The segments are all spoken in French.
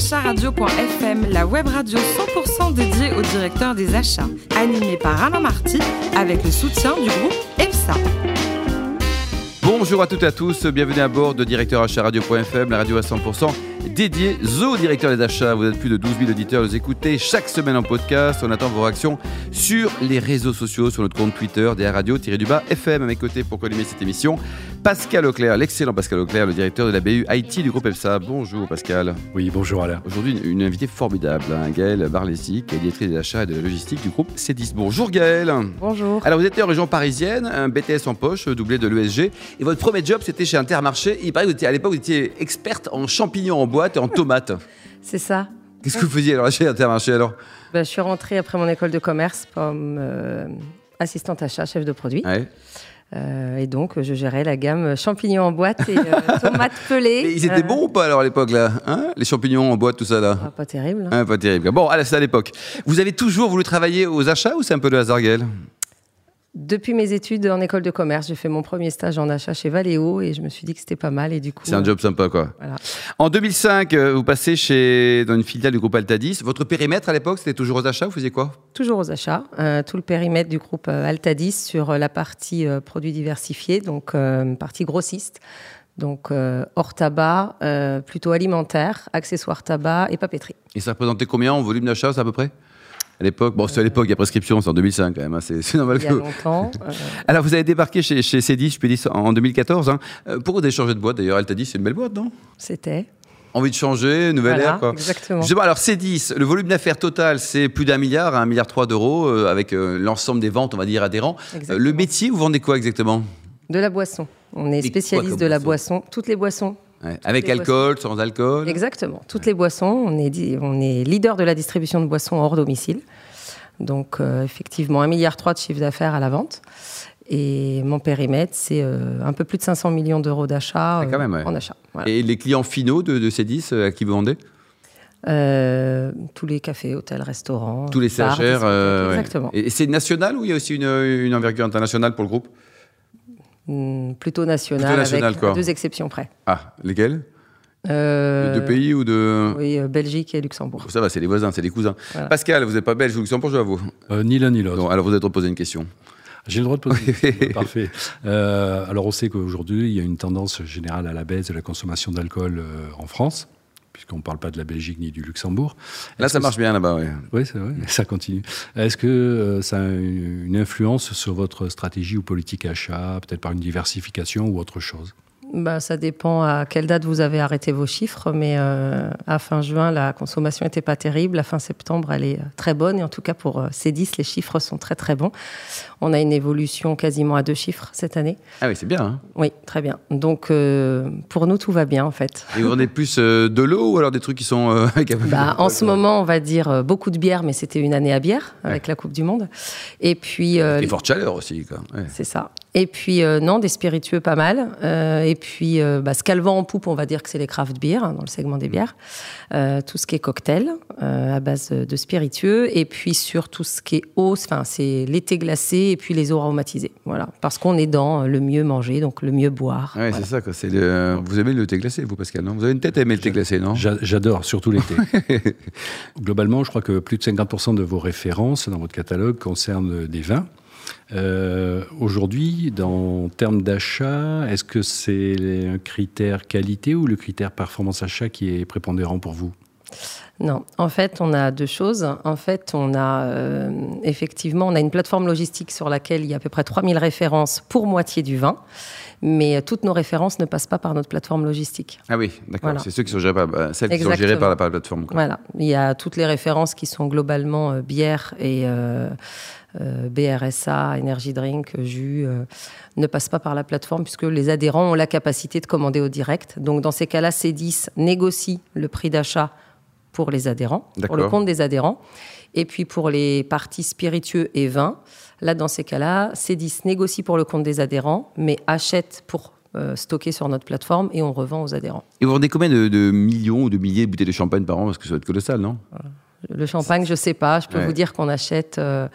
acharadio.fm, la web radio 100% dédiée au directeur des achats, animée par Alain Marty avec le soutien du groupe EPSA. Bonjour à toutes et à tous, bienvenue à bord de Directeur la radio à 100% dédiée au directeur des achats. Vous êtes plus de 12 000 auditeurs, nous écoutez chaque semaine en podcast. On attend vos réactions sur les réseaux sociaux, sur notre compte Twitter, DR Radio-du-bas FM. À mes côtés pour collimer cette émission, Pascal Auclair, l'excellent Pascal Auclair, le directeur de la BU IT du groupe EFSA. Bonjour Pascal. Oui, bonjour Alain. Aujourd'hui, une, une invitée formidable, hein, Gaëlle Barlesi, qui est directrice des achats et de la logistique du groupe C10. Bonjour Gaëlle. Bonjour. Alors vous êtes en région parisienne, un BTS en poche, doublé de l'ESG, et votre premier job c'était chez Intermarché. Il paraît que vous étiez, à l'époque vous étiez experte en champignons en boîte et en tomates. C'est ça. Qu'est-ce que vous faisiez alors chez Intermarché alors? Bah, je suis rentrée après mon école de commerce comme euh, assistante achat, chef de produit. Ouais. Euh, et donc, je gérais la gamme champignons en boîte et euh, tomates pelées. Mais ils étaient bons ou pas alors à l'époque là? Hein? Les champignons en boîte, tout ça là? Ah, Pas terrible. hein. Hein, Pas terrible. Bon, c'est à l'époque. Vous avez toujours voulu travailler aux achats ou c'est un peu le hasard, Gaëlle? Depuis mes études en école de commerce, j'ai fait mon premier stage en achat chez Valeo et je me suis dit que c'était pas mal. Et du coup, C'est un job sympa quoi. Voilà. En 2005, euh, vous passez chez, dans une filiale du groupe Altadis. Votre périmètre à l'époque, c'était toujours aux achats Vous faisiez quoi? Toujours aux achats. Euh, tout le périmètre du groupe euh, Altadis sur la partie euh, produits diversifiés, donc euh, partie grossiste. Donc hors tabac, plutôt alimentaire, accessoires tabac et papeterie. Et ça représentait combien en volume d'achat, à peu près? À l'époque Bon, c'est à l'époque, il y a prescription, c'est en 2005 quand même. hein, C'est normal Il y a longtemps. euh, Alors, vous avez débarqué chez, chez C10, je peux dire, en 2014. Hein. Euh, Pourquoi vous avez changé de boîte d'ailleurs? Altadis, c'est une belle boîte, non? C'était. Envie de changer, nouvelle Voilà, ère, quoi. exactement. Justement, alors C10, le volume d'affaires total, c'est plus d'un milliard, un milliard trois d'euros, euh, avec euh, l'ensemble des ventes, on va dire, adhérents. Euh, le métier, vous vendez quoi exactement? De la boisson. On est spécialiste de la boisson? boisson. Toutes les boissons. Ouais, Avec alcool, sans alcool Exactement. Toutes les boissons. On est, on est leader de la distribution de boissons hors domicile. Donc, euh, effectivement, 1,3 milliard de chiffre d'affaires à la vente. Et mon périmètre, c'est euh, un peu plus de 500 millions d'euros d'achat Ah, ouais. en achat. Voilà. Et les clients finaux de, de C10, euh, à qui vous vendez? Euh, tous les cafés, hôtels, restaurants. Tous les euh, ouais. Exactement. Et, et c'est national ou il y a aussi une, une envergure internationale pour le groupe? Plutôt national, Plutôt national, avec quoi. deux exceptions près. Ah, lesquels Euh, De deux pays ou de... Oui, euh, Belgique et Luxembourg. Ça va, c'est les voisins, c'est les cousins. Voilà. Pascal, vous n'êtes pas belge ou luxembourgeois, vous? Euh, ni l'un ni l'autre. Alors vous êtes reposé une question. J'ai le droit de poser. une question. Parfait. Euh, alors, on sait qu'aujourd'hui, il y a une tendance générale à la baisse de la consommation d'alcool euh, en France, puisqu'on ne parle pas de la Belgique ni du Luxembourg. Là, ça marche bien là-bas, oui. Oui, c'est vrai, ça continue. Est-ce que euh, ça a une une influence sur votre stratégie ou politique achat, peut-être par une diversification ou autre chose? Bah, ça dépend à quelle date vous avez arrêté vos chiffres, mais euh, à fin juin, la consommation n'était pas terrible. À fin septembre, elle est euh, très bonne. Et en tout cas, pour euh, C10, les chiffres sont très très bons. On a une évolution quasiment à deux chiffres cette année. Ah oui, c'est bien. Hein Oui, très bien. Donc, euh, pour nous, tout va bien en fait. Et vous vendez plus euh, de l'eau ou alors des trucs qui sont Bah, en ce moment, on va dire beaucoup de bière, mais c'était une année à bière avec la Coupe du Monde. Et puis, Et forte chaleur aussi, quoi. Ouais. C'est ça. Et puis, euh, non, des spiritueux pas mal. Euh, et puis, euh, bah, ce qu'elle vend en poupe, on va dire que c'est les craft beer, hein, dans le segment des bières. Euh, tout ce qui est cocktail, euh, à base de spiritueux. Et puis, sur tout ce qui est eau, enfin, c'est l'été glacé et puis les eaux aromatisées. Voilà. Parce qu'on est dans le mieux manger, donc le mieux boire. Ouais, c'est ça. Quoi. C'est le... Vous aimez le thé glacé, vous, Pascal non? Vous avez une tête à aimer le thé glacé, non? J'a- J'adore, surtout l'été. Globalement, je crois que plus de 50% de vos références dans votre catalogue concernent des vins. Euh, Aujourd'hui, dans termes d'achat, est-ce que c'est un critère qualité ou le critère performance achat qui est prépondérant pour vous? Non, en fait, on a deux choses. En fait, on a euh, effectivement, on a une plateforme logistique sur laquelle il y a à peu près 3000 références pour moitié du vin. Mais euh, toutes nos références ne passent pas par notre plateforme logistique. Ah oui, d'accord. Voilà. C'est ceux qui sont gérés par, celles qui sont gérées par la, par la plateforme. quoi. Voilà, il y a toutes les références qui sont globalement euh, bière et euh, BRSA, energy drink, jus, euh, ne passent pas par la plateforme puisque les adhérents ont la capacité de commander au direct. Donc dans ces cas-là, C10 négocie le prix d'achat pour les adhérents, pour le compte des adhérents. Et puis pour les parties spiritueux et vins, là dans ces cas-là, C10 négocie pour le compte des adhérents, mais achète pour euh, stocker sur notre plateforme et on revend aux adhérents. Et vous vendez combien de, de millions ou de milliers de bouteilles de champagne par an? Parce que ça doit être colossal, non? Le champagne, je sais pas. Je peux Ouais. vous dire qu'on achète euh,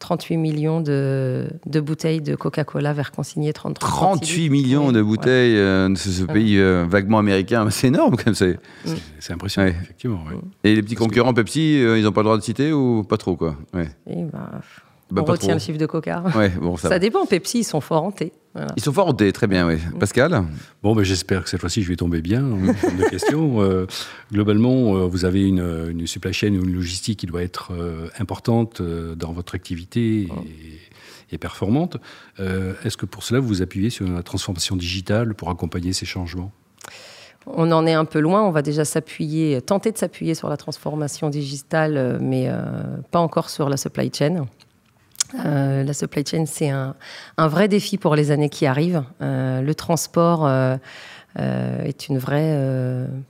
38 millions de, de bouteilles de Coca-Cola vers consigné 33 38 millions de bouteilles euh, de ce, ce pays euh, vaguement américain. C'est énorme, comme c'est. C'est impressionnant, Ouais. effectivement. ouais. Et les petits concurrents Pepsi, euh, ils n'ont pas le droit de citer ou pas trop, quoi? Ouais. Et bah, Bah, on retient trop. le chiffre de Coca. Ouais, bon, ça. Ça, dépend. Pepsi, ils sont forts en thé. Voilà. Ils sont forts en thé, très bien, oui. Pascal Bon, ben, j'espère que cette fois-ci, je vais tomber bien en de questions. Euh, globalement, euh, vous avez une, une supply chain ou une logistique qui doit être euh, importante euh, dans votre activité et, et performante. Euh, Est-ce que pour cela, vous vous appuyez sur la transformation digitale pour accompagner ces changements? On en est un peu loin. On va déjà s'appuyer, tenter de s'appuyer sur la transformation digitale, mais euh, pas encore sur la supply chain. Euh, la supply chain, c'est un, un vrai défi pour les années qui arrivent. Euh, le transport euh, est une vraie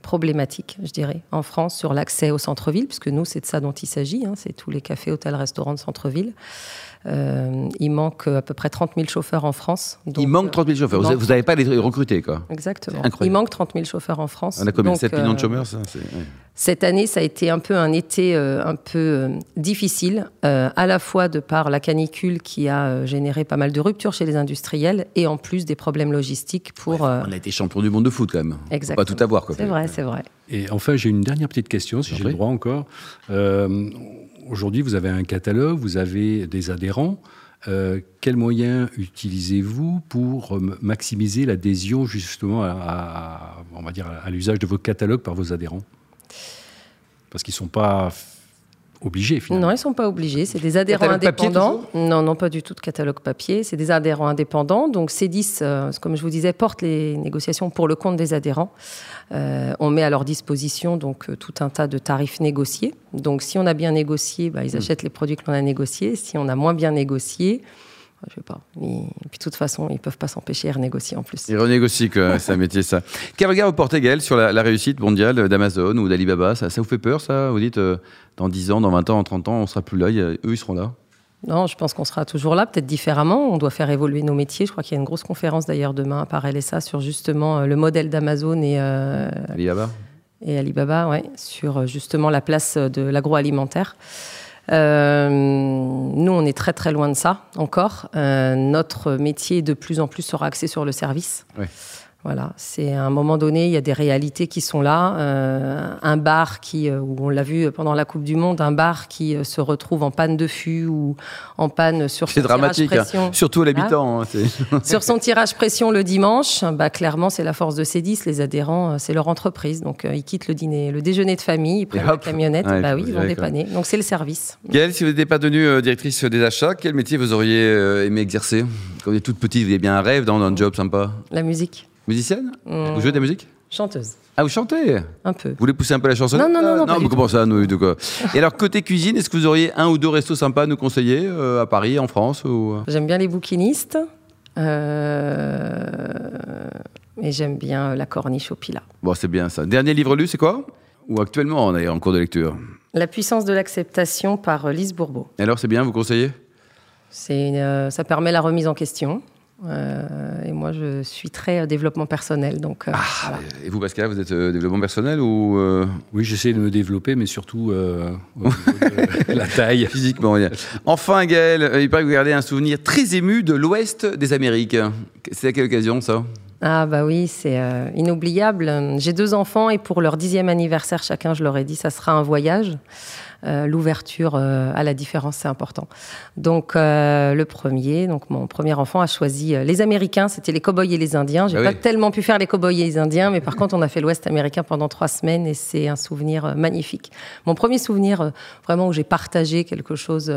problématique, je dirais, en France sur l'accès au centre-ville, puisque nous, c'est de ça dont il s'agit. hein, c'est tous les cafés, hôtels, restaurants de centre-ville. Il manque à peu près 30 000 chauffeurs en France. Il manque euh, 30 000 chauffeurs. Vous manque- Vous n'avez pas les recruter, quoi. Exactement. Il manque 30 000 chauffeurs en France. On a combien? Donc, 7 millions de chômeurs, ça. Cette année, ça a été un peu un été euh, un peu euh, difficile, euh, à la fois de par la canicule qui a euh, généré pas mal de ruptures chez les industriels et en plus des problèmes logistiques pour. On a été champion du monde de foot, quand même. Exactement. Pas tout avoir, quoi. c'est vrai, c'est vrai. Et enfin, j'ai une dernière petite question, si j'ai le droit encore. Euh, Aujourd'hui, vous avez un catalogue, vous avez des adhérents. Euh, quels moyens utilisez-vous pour maximiser l'adhésion justement à, à- on va dire, à l'usage de vos catalogues par vos adhérents? Parce qu'ils ne sont pas obligés finalement. Non, ils sont pas obligés. C'est des adhérents Catalogue papier, indépendants. non, non, pas du tout de catalogue papier. C'est des adhérents indépendants. Donc, C10, euh, comme je vous disais, porte les négociations pour le compte des adhérents. Euh, on met à leur disposition donc euh, tout un tas de tarifs négociés. Donc, si on a bien négocié, bah, ils achètent les produits que l'on a négociés. Si on a moins bien négocié, je sais pas. Ils- puis, de toute façon, ils peuvent pas s'empêcher de renégocier en plus. Ils renégocient, quoi. c'est un métier, ça. Quel regard vous portez, Gaël, sur la, la réussite mondiale d'Amazon ou d'Alibaba? Ça, ça vous fait peur, ça? Vous dites, euh, dans 10 ans, dans 20 ans, dans 30 ans, on sera plus là, eux, ils seront là? Non, je pense qu'on sera toujours là, peut-être différemment. On doit faire évoluer nos métiers. Je crois qu'il y a une grosse conférence d'ailleurs demain par LSA sur justement euh, le modèle d'Amazon et, euh, Alibaba et Alibaba, ouais, sur euh, justement la place de l'agroalimentaire. Euh, nous, on est très très loin de ça encore. Euh, notre métier de plus en plus sera axé sur le service. Voilà, c'est à un moment donné, il y a des réalités qui sont là. Euh, un bar qui, euh, où on l'a vu pendant la Coupe du Monde, un bar qui euh, se retrouve en panne de fût ou en panne sur son C'est dramatique, tirage hein. pression. surtout à l'habitant. hein, Sur son tirage pression le dimanche, bah, clairement, c'est la force de C10. Les adhérents, c'est leur entreprise. Donc, euh, ils quittent le, dîner, le déjeuner de famille, ils prennent la camionnette. Ouais, bah oui, ils vont quoi. dépanner. Donc, c'est le service. Gaël, si vous n'étiez pas devenue euh, directrice des achats, quel métier vous auriez aimé exercer? Quand vous êtes toute petite, vous aviez bien un rêve dans un job sympa? La musique. Musicienne Hum, Vous jouez de la musique Chanteuse, Ah, vous chantez un peu. Vous voulez pousser un peu la chanson Non, non, non, non, pas Non, du mais comment ça, nous, de quoi Et alors, côté cuisine, est-ce que vous auriez un ou deux restos sympas à nous conseiller euh, à Paris, en France ou... J'aime bien les bouquinistes. Euh, Et j'aime bien euh, la corniche au pila. Bon, c'est bien ça. Dernier livre lu, c'est quoi Ou actuellement, on est en cours de lecture La puissance de l'acceptation par euh, Lise Bourbeau. Et alors, c'est bien, vous conseillez C'est une, euh, ça permet la remise en question. Euh, et moi, je suis très euh, développement personnel. Donc, euh, voilà. Et vous, Pascal, vous êtes euh, développement personnel ou euh, Oui, j'essaie de me développer, mais surtout euh, au niveau de la taille. physiquement rien Enfin, Gaël, euh, il paraît que vous gardez un souvenir très ému de l'Ouest des Amériques. C'est à quelle occasion, ça? Ah bah oui, c'est euh, inoubliable. J'ai deux enfants et pour leur dixième anniversaire chacun, je leur ai dit, ça sera un voyage. Euh, L'ouverture euh, à la différence, c'est important. Donc euh, le premier, donc mon premier enfant a choisi les Américains, c'était les cow-boys et les Indiens. J'ai Ah pas oui. tellement pu faire les cow-boys et les Indiens, mais par contre on a fait l'Ouest américain pendant trois semaines et c'est un souvenir magnifique. Mon premier souvenir, vraiment où j'ai partagé quelque chose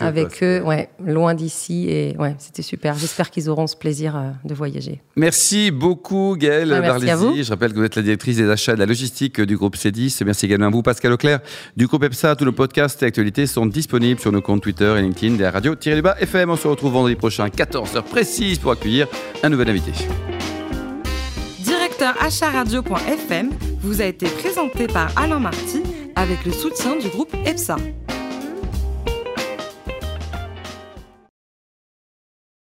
Avec eux, ouais, loin d'ici et ouais, c'était super. J'espère qu'ils auront ce plaisir de voyager. Merci beaucoup, Gaëlle Ah, merci à Barlési. vous. Je rappelle que vous êtes la directrice des achats et de la logistique du groupe C10. Merci également à vous, Pascal Auclair, du groupe EPSA. Tous nos podcasts et actualités sont disponibles sur nos comptes Twitter et LinkedIn des radios FM. On se retrouve vendredi prochain à 14h précise pour accueillir un nouvel invité. Directeur acharadio.fm vous a été présenté par Alain Marty avec le soutien du groupe EPSA.